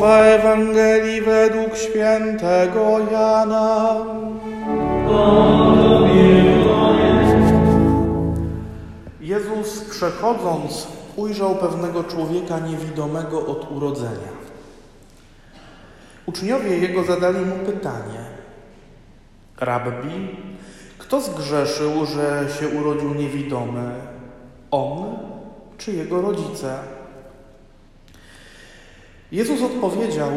Słowa Ewangelii według świętego Jana. Jezus przechodząc ujrzał pewnego człowieka niewidomego od urodzenia. Uczniowie jego zadali mu pytanie: Rabbi, kto zgrzeszył, że się urodził niewidomy? On czy jego rodzice? Jezus odpowiedział: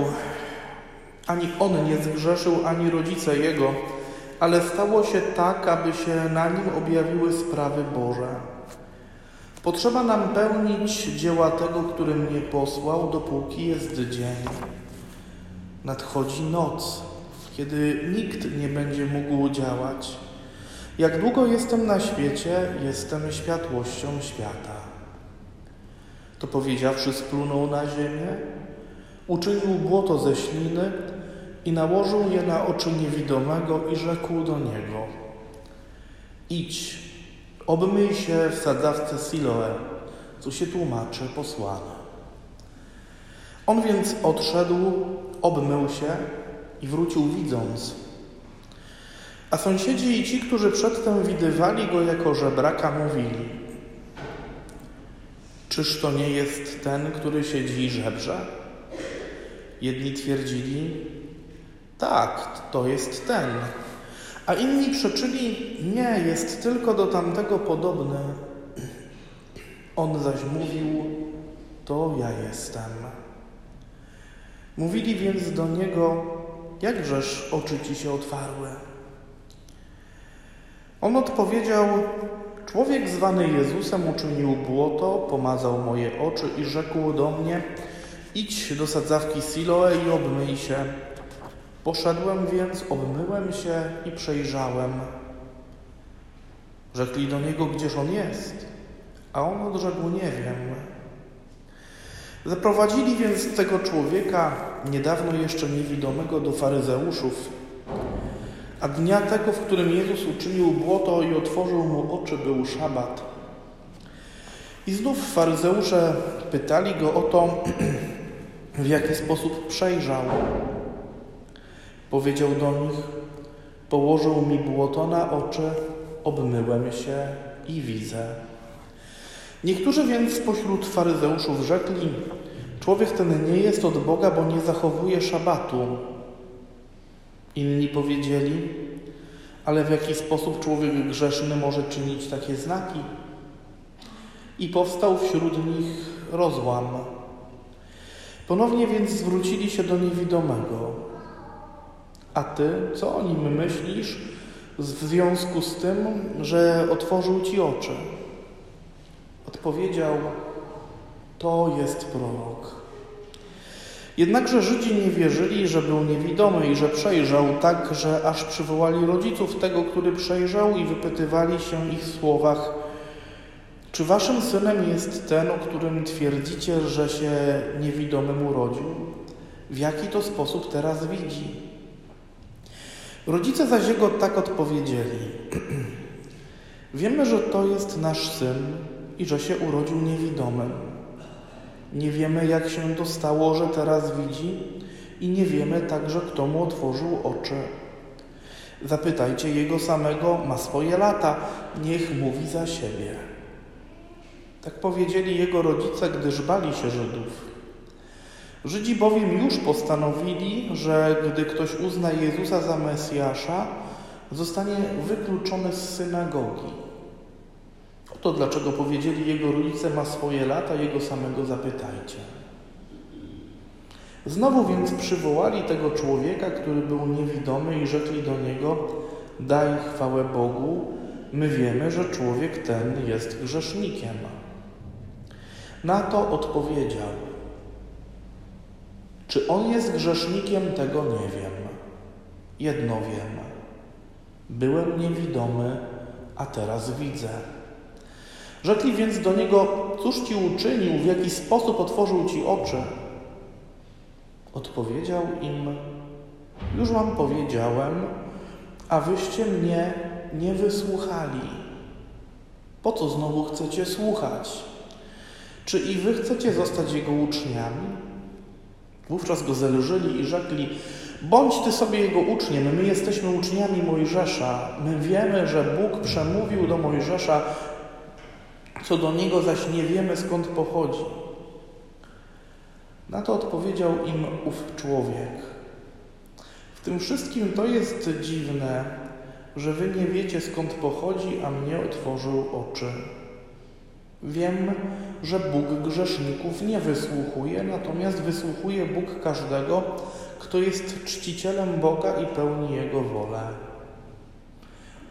Ani on nie zgrzeszył, ani rodzice jego, ale stało się tak, aby się na nim objawiły sprawy Boże. Potrzeba nam pełnić dzieła tego, który mnie posłał, dopóki jest dzień. Nadchodzi noc, kiedy nikt nie będzie mógł działać. Jak długo jestem na świecie, jestem światłością świata. To powiedziawszy, splunął na ziemię, uczynił błoto ze śliny i nałożył je na oczy niewidomego i rzekł do niego: Idź, obmyj się w sadzawce Siloe, co się tłumaczy posłane. On więc odszedł, obmył się i wrócił widząc. A sąsiedzi i ci, którzy przedtem widywali go jako żebraka, mówili: Czyż to nie jest ten, który siedzi i żebrze? Jedni twierdzili: Tak, to jest ten. A inni przeczyli: Nie, jest tylko do tamtego podobny. On zaś mówił: To ja jestem. Mówili więc do niego: Jakżeż oczy ci się otwarły? On odpowiedział: Człowiek zwany Jezusem uczynił błoto, pomazał moje oczy i rzekł do mnie: Idź do sadzawki Siloe i obmyj się. Poszedłem więc, obmyłem się i przejrzałem. Rzekli do niego, gdzież on jest, a on odrzekł, nie wiem. Zaprowadzili więc tego człowieka, niedawno jeszcze niewidomego, do faryzeuszów. A dnia tego, w którym Jezus uczynił błoto i otworzył mu oczy, był szabat. I znów faryzeusze pytali go o to, w jaki sposób przejrzał. Powiedział do nich: Położył mi błoto na oczy, obmyłem się i widzę. Niektórzy więc spośród faryzeuszów rzekli: Człowiek ten nie jest od Boga, bo nie zachowuje szabatu. Inni powiedzieli: Ale w jaki sposób człowiek grzeszny może czynić takie znaki? I powstał wśród nich rozłam. Ponownie więc zwrócili się do niewidomego. A ty, co o nim myślisz w związku z tym, że otworzył ci oczy? Odpowiedział: To jest prorok. Jednakże Żydzi nie wierzyli, że był niewidomy i że przejrzał, tak że aż przywołali rodziców tego, który przejrzał i wypytywali się ich w słowach: Czy waszym synem jest ten, o którym twierdzicie, że się niewidomym urodził? W jaki to sposób teraz widzi? Rodzice zaś jego tak odpowiedzieli: Wiemy, że to jest nasz syn i że się urodził niewidomym. Nie wiemy, jak się to stało, że teraz widzi, i nie wiemy także, kto mu otworzył oczy. Zapytajcie jego samego, ma swoje lata, niech mówi za siebie. Tak powiedzieli jego rodzice, gdyż bali się Żydów. Żydzi bowiem już postanowili, że gdy ktoś uzna Jezusa za Mesjasza, zostanie wykluczony z synagogi. Oto dlaczego powiedzieli jego rodzice ma swoje lata, jego samego zapytajcie. Znowu więc przywołali tego człowieka, który był niewidomy i rzekli do niego, daj chwałę Bogu, my wiemy, że człowiek ten jest grzesznikiem. Na to odpowiedział, czy on jest grzesznikiem, tego nie wiem. Jedno wiem. Byłem niewidomy, a teraz widzę. Rzekli więc do niego, cóż ci uczynił, w jaki sposób otworzył ci oczy? Odpowiedział im, już wam powiedziałem, a wyście mnie nie wysłuchali. Po co znowu chcecie słuchać? Czy i wy chcecie zostać jego uczniami? Wówczas go zelżyli i rzekli, bądź ty sobie jego uczniem, my jesteśmy uczniami Mojżesza. My wiemy, że Bóg przemówił do Mojżesza, co do niego zaś nie wiemy skąd pochodzi. Na to odpowiedział im ów człowiek. W tym wszystkim to jest dziwne, że wy nie wiecie skąd pochodzi, a mnie otworzył oczy. Wiem, że Bóg grzeszników nie wysłuchuje, natomiast wysłuchuje Bóg każdego, kto jest czcicielem Boga i pełni Jego wolę.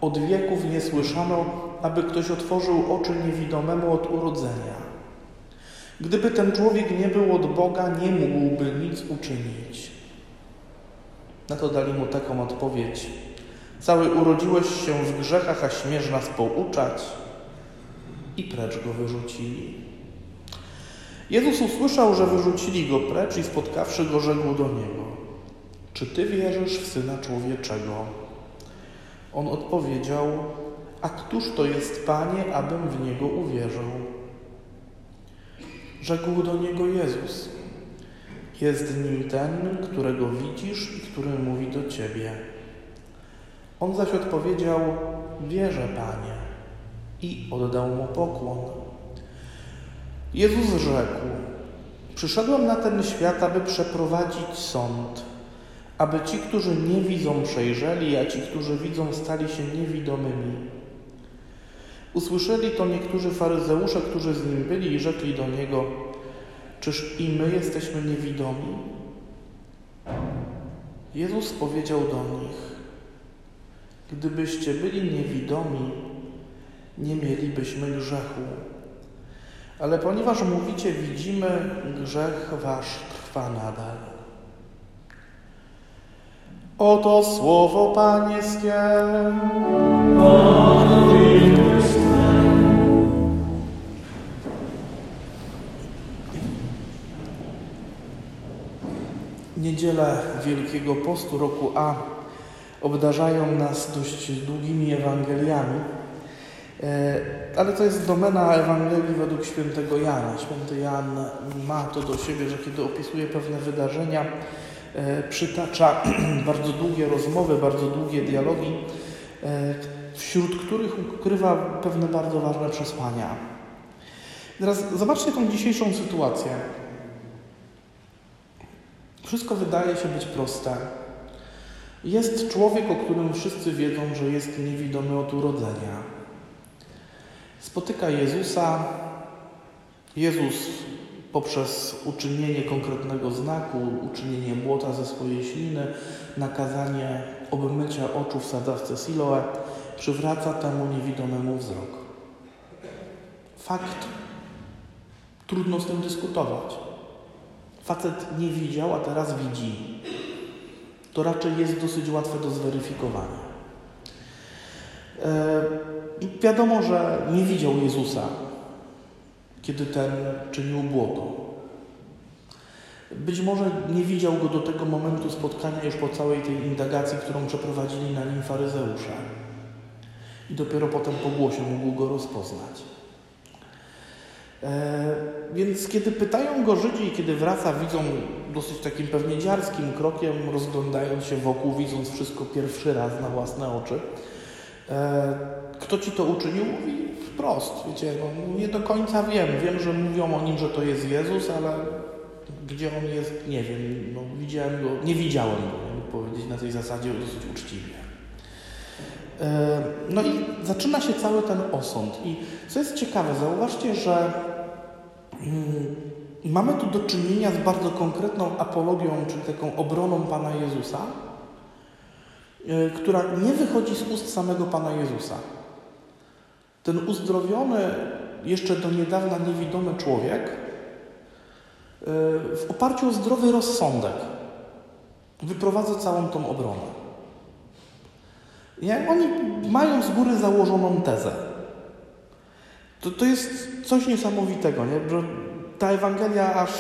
Od wieków nie słyszano, aby ktoś otworzył oczy niewidomemu od urodzenia. Gdyby ten człowiek nie był od Boga, nie mógłby nic uczynić. Na to dali mu taką odpowiedź. Cały urodziłeś się w grzechach, a śmiesz nas pouczać. I precz go wyrzucili. Jezus usłyszał, że wyrzucili go precz i spotkawszy go, rzekł do niego: Czy ty wierzysz w syna człowieczego? On odpowiedział: A któż to jest, panie, abym w niego uwierzył? Rzekł do niego Jezus: Jest nim ten, którego widzisz i który mówi do ciebie. On zaś odpowiedział: Wierzę, panie, i oddał mu pokłon. Jezus rzekł: Przyszedłem na ten świat, aby przeprowadzić sąd, aby ci, którzy nie widzą, przejrzeli, a ci, którzy widzą, stali się niewidomymi. Usłyszeli to niektórzy faryzeusze, którzy z nim byli i rzekli do niego: Czyż i my jesteśmy niewidomi? Jezus powiedział do nich: Gdybyście byli niewidomi, nie mielibyśmy grzechu. Ale ponieważ mówicie, widzimy, grzech wasz trwa nadal. Oto słowo Pańskie. Niedzielę Wielkiego Postu roku A obdarzają nas dość długimi Ewangeliami, ale to jest domena Ewangelii według świętego Jana. Święty Jan ma to do siebie, że kiedy opisuje pewne wydarzenia, e, przytacza bardzo długie rozmowy, bardzo długie dialogi, e, wśród których ukrywa pewne bardzo ważne przesłania. Teraz zobaczcie tą dzisiejszą sytuację. Wszystko wydaje się być proste. Jest człowiek, o którym wszyscy wiedzą, że jest niewidomy od urodzenia. Spotyka Jezusa. Jezus poprzez uczynienie konkretnego znaku, uczynienie błota ze swojej śliny, nakazanie obmycia oczu w sadzawce Siloe, przywraca temu niewidomemu wzrok. Fakt. Trudno z tym dyskutować. Facet nie widział, a teraz widzi. To raczej jest dosyć łatwe do zweryfikowania. E, wiadomo, że nie widział Jezusa, kiedy ten czynił błoto. Być może nie widział go do tego momentu spotkania już po całej tej indagacji, którą przeprowadzili na nim faryzeusze. I dopiero potem po głosie mógł go rozpoznać. E, więc kiedy pytają go Żydzi i kiedy wraca, widzą dosyć takim pewnie dziarskim krokiem, rozglądając się wokół, widząc wszystko pierwszy raz na własne oczy. E, kto ci to uczynił? Mówi wprost, wiecie, no, nie do końca wiem. Wiem, że mówią o nim, że to jest Jezus, ale gdzie on jest, nie wiem. No, widziałem go, nie widziałem go, powiedzieć na tej zasadzie dosyć uczciwie. E, no i zaczyna się cały ten osąd. I co jest ciekawe, zauważcie, że mm, mamy tu do czynienia z bardzo konkretną apologią, czyli taką obroną Pana Jezusa, która nie wychodzi z ust samego Pana Jezusa. Ten uzdrowiony, jeszcze do niedawna niewidomy człowiek, e, w oparciu o zdrowy rozsądek, wyprowadza całą tą obronę. Nie? Oni mają z góry założoną tezę. To, to jest coś niesamowitego, nie? że ta Ewangelia aż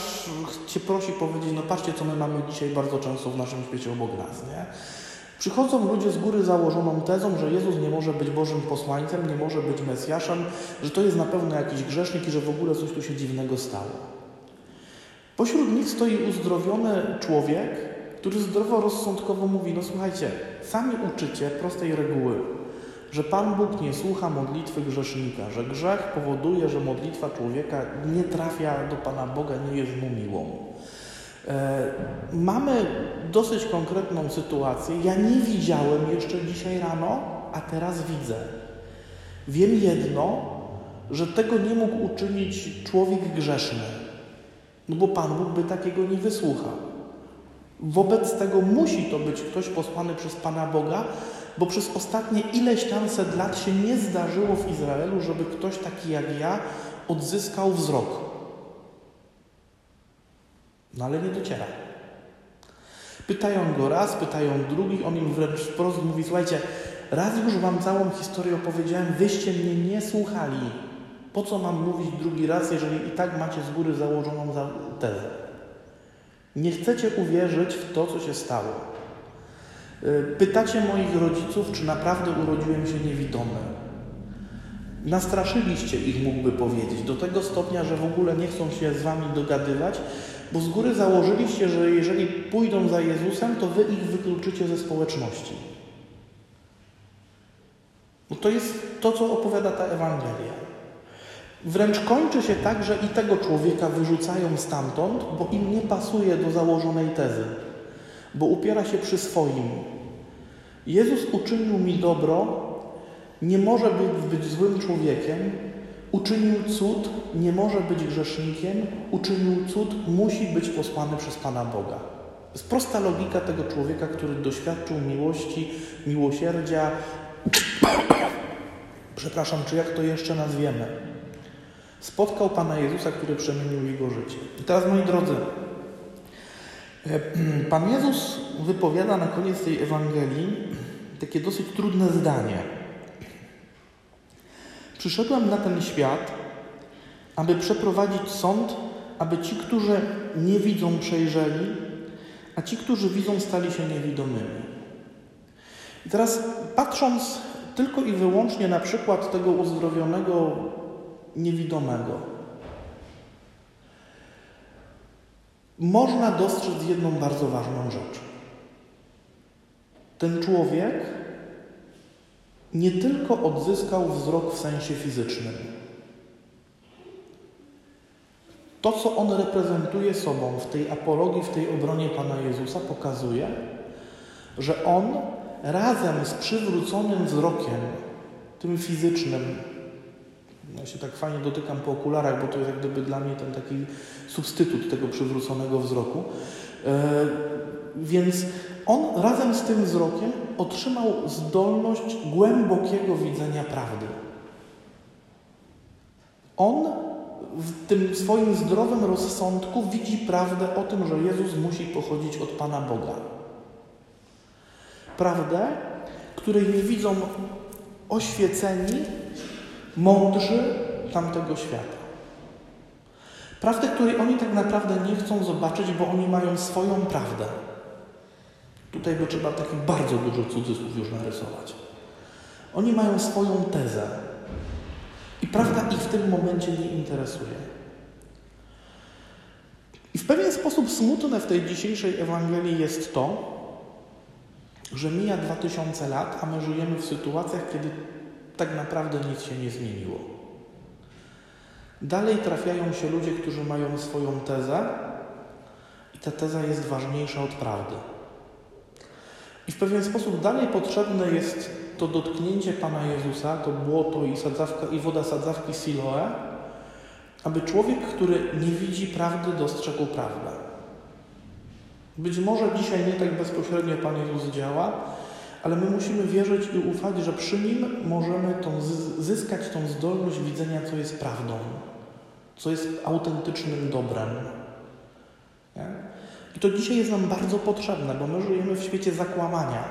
Cię prosi powiedzieć, no patrzcie, co my mamy dzisiaj bardzo często w naszym świecie obok nas. Nie? Przychodzą ludzie z góry założoną tezą, że Jezus nie może być Bożym posłańcem, nie może być Mesjaszem, że to jest na pewno jakiś grzesznik i że w ogóle coś tu się dziwnego stało. Pośród nich stoi uzdrowiony człowiek, który zdroworozsądkowo mówi: No słuchajcie, sami uczycie prostej reguły, że Pan Bóg nie słucha modlitwy grzesznika, że grzech powoduje, że modlitwa człowieka nie trafia do Pana Boga, nie jest mu miłą. E, mamy dosyć konkretną sytuację. Ja nie widziałem jeszcze dzisiaj rano, a teraz widzę. Wiem jedno, że tego nie mógł uczynić człowiek grzeszny, no bo Pan Bóg by takiego nie wysłuchał. Wobec tego musi to być ktoś posłany przez Pana Boga, bo przez ostatnie ileś tam set lat się nie zdarzyło w Izraelu, żeby ktoś taki jak ja odzyskał wzrok. No ale nie dociera. Pytają go raz, pytają drugi, on im wręcz wprost mówi, słuchajcie, raz już wam całą historię opowiedziałem, wyście mnie nie słuchali. Po co mam mówić drugi raz, jeżeli i tak macie z góry założoną tezę? Nie chcecie uwierzyć w to, co się stało. Y, pytacie moich rodziców, czy naprawdę urodziłem się niewidomy. Nastraszyliście ich, mógłby powiedzieć, do tego stopnia, że w ogóle nie chcą się z wami dogadywać, bo z góry założyliście, że jeżeli pójdą za Jezusem, to wy ich wykluczycie ze społeczności. No to jest to, co opowiada ta Ewangelia. Wręcz kończy się tak, że i tego człowieka wyrzucają stamtąd, bo im nie pasuje do założonej tezy, bo upiera się przy swoim. Jezus uczynił mi dobro, nie może być, być złym człowiekiem, uczynił cud, nie może być grzesznikiem, uczynił cud, musi być posłany przez Pana Boga. To jest prosta logika tego człowieka, który doświadczył miłości, miłosierdzia. Przepraszam, czy jak to jeszcze nazwiemy? Spotkał Pana Jezusa, który przemienił jego życie. I teraz, moi drodzy, e, Pan Jezus wypowiada na koniec tej Ewangelii takie dosyć trudne zdanie. Przyszedłem na ten świat, aby przeprowadzić sąd, aby ci, którzy nie widzą, przejrzeli, a ci, którzy widzą, stali się niewidomymi. I teraz patrząc tylko i wyłącznie na przykład tego uzdrowionego niewidomego, można dostrzec jedną bardzo ważną rzecz. Ten człowiek nie tylko odzyskał wzrok w sensie fizycznym. To, co on reprezentuje sobą w tej apologii, w tej obronie Pana Jezusa, pokazuje, że on razem z przywróconym wzrokiem, tym fizycznym, ja się tak fajnie dotykam po okularach, bo to jest jak gdyby dla mnie ten taki substytut tego przywróconego wzroku. E, więc on razem z tym wzrokiem otrzymał zdolność głębokiego widzenia prawdy. On w tym swoim zdrowym rozsądku widzi prawdę o tym, że Jezus musi pochodzić od Pana Boga. Prawdę, której nie widzą oświeceni, mądrzy tamtego świata. Prawdę, której oni tak naprawdę nie chcą zobaczyć, bo oni mają swoją prawdę. Tutaj by trzeba takich bardzo dużo cudzysłów już narysować. Oni mają swoją tezę. I prawda ich w tym momencie nie interesuje. I w pewien sposób smutne w tej dzisiejszej Ewangelii jest to, że mija 2000 lat, a my żyjemy w sytuacjach, kiedy tak naprawdę nic się nie zmieniło. Dalej trafiają się ludzie, którzy mają swoją tezę, i ta teza jest ważniejsza od prawdy. I w pewien sposób dalej potrzebne jest to dotknięcie Pana Jezusa, to błoto i, sadzawka, i woda sadzawki Siloe, aby człowiek, który nie widzi prawdy, dostrzegł prawdę. Być może dzisiaj nie tak bezpośrednio Pan Jezus działa, ale my musimy wierzyć i ufać, że przy Nim możemy tą, zyskać tą zdolność widzenia, co jest prawdą, co jest autentycznym dobrem. Nie? I to dzisiaj jest nam bardzo potrzebne, bo my żyjemy w świecie zakłamania,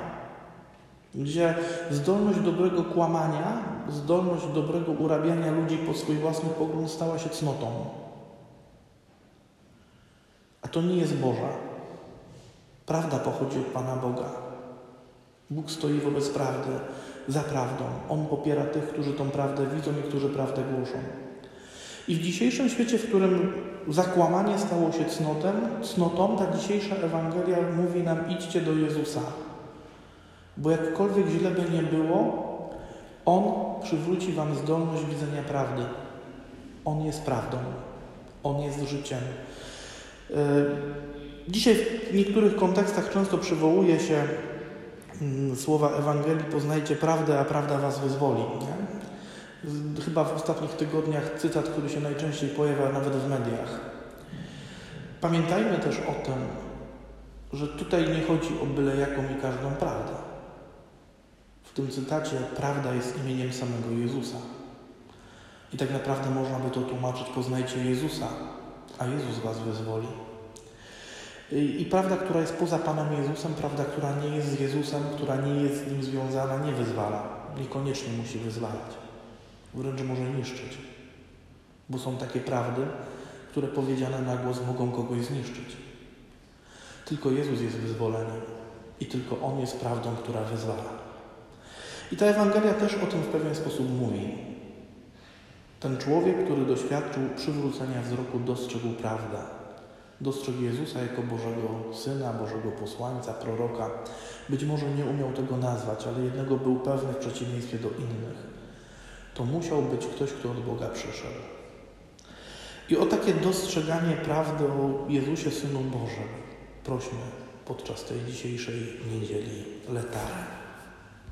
gdzie zdolność dobrego kłamania, zdolność dobrego urabiania ludzi po swój własny pogląd stała się cnotą. A to nie jest Boża. Prawda pochodzi od Pana Boga. Bóg stoi wobec prawdy, za prawdą. On popiera tych, którzy tą prawdę widzą i którzy prawdę głoszą. I w dzisiejszym świecie, w którym zakłamanie stało się cnotem, cnotą, ta dzisiejsza Ewangelia mówi nam idźcie do Jezusa. Bo jakkolwiek źle by nie było, On przywróci Wam zdolność widzenia prawdy. On jest prawdą. On jest życiem. E, dzisiaj w niektórych kontekstach często przywołuje się słowa Ewangelii poznajcie prawdę, a prawda was wyzwoli. Nie? Chyba w ostatnich tygodniach cytat, który się najczęściej pojawia nawet w mediach. Pamiętajmy też o tym, że tutaj nie chodzi o byle jaką i każdą prawdę. W tym cytacie prawda jest imieniem samego Jezusa. I tak naprawdę można by to tłumaczyć: poznajcie Jezusa, a Jezus was wyzwoli. I prawda, która jest poza Panem Jezusem, prawda, która nie jest z Jezusem, która nie jest z Nim związana, nie wyzwala. Niekoniecznie musi wyzwalać. Wręcz może niszczyć. Bo są takie prawdy, które powiedziane na głos mogą kogoś zniszczyć. Tylko Jezus jest wyzwoleniem i tylko On jest prawdą, która wyzwala. I ta Ewangelia też o tym w pewien sposób mówi. Ten człowiek, który doświadczył przywrócenia wzroku, dostrzegł prawdę. Dostrzegł Jezusa jako Bożego Syna, Bożego Posłańca, proroka. Być może nie umiał tego nazwać, ale jednego był pewny w przeciwieństwie do innych. To musiał być ktoś, kto od Boga przyszedł. I o takie dostrzeganie prawdy o Jezusie, Synu Bożym, prośmy podczas tej dzisiejszej niedzieli letary.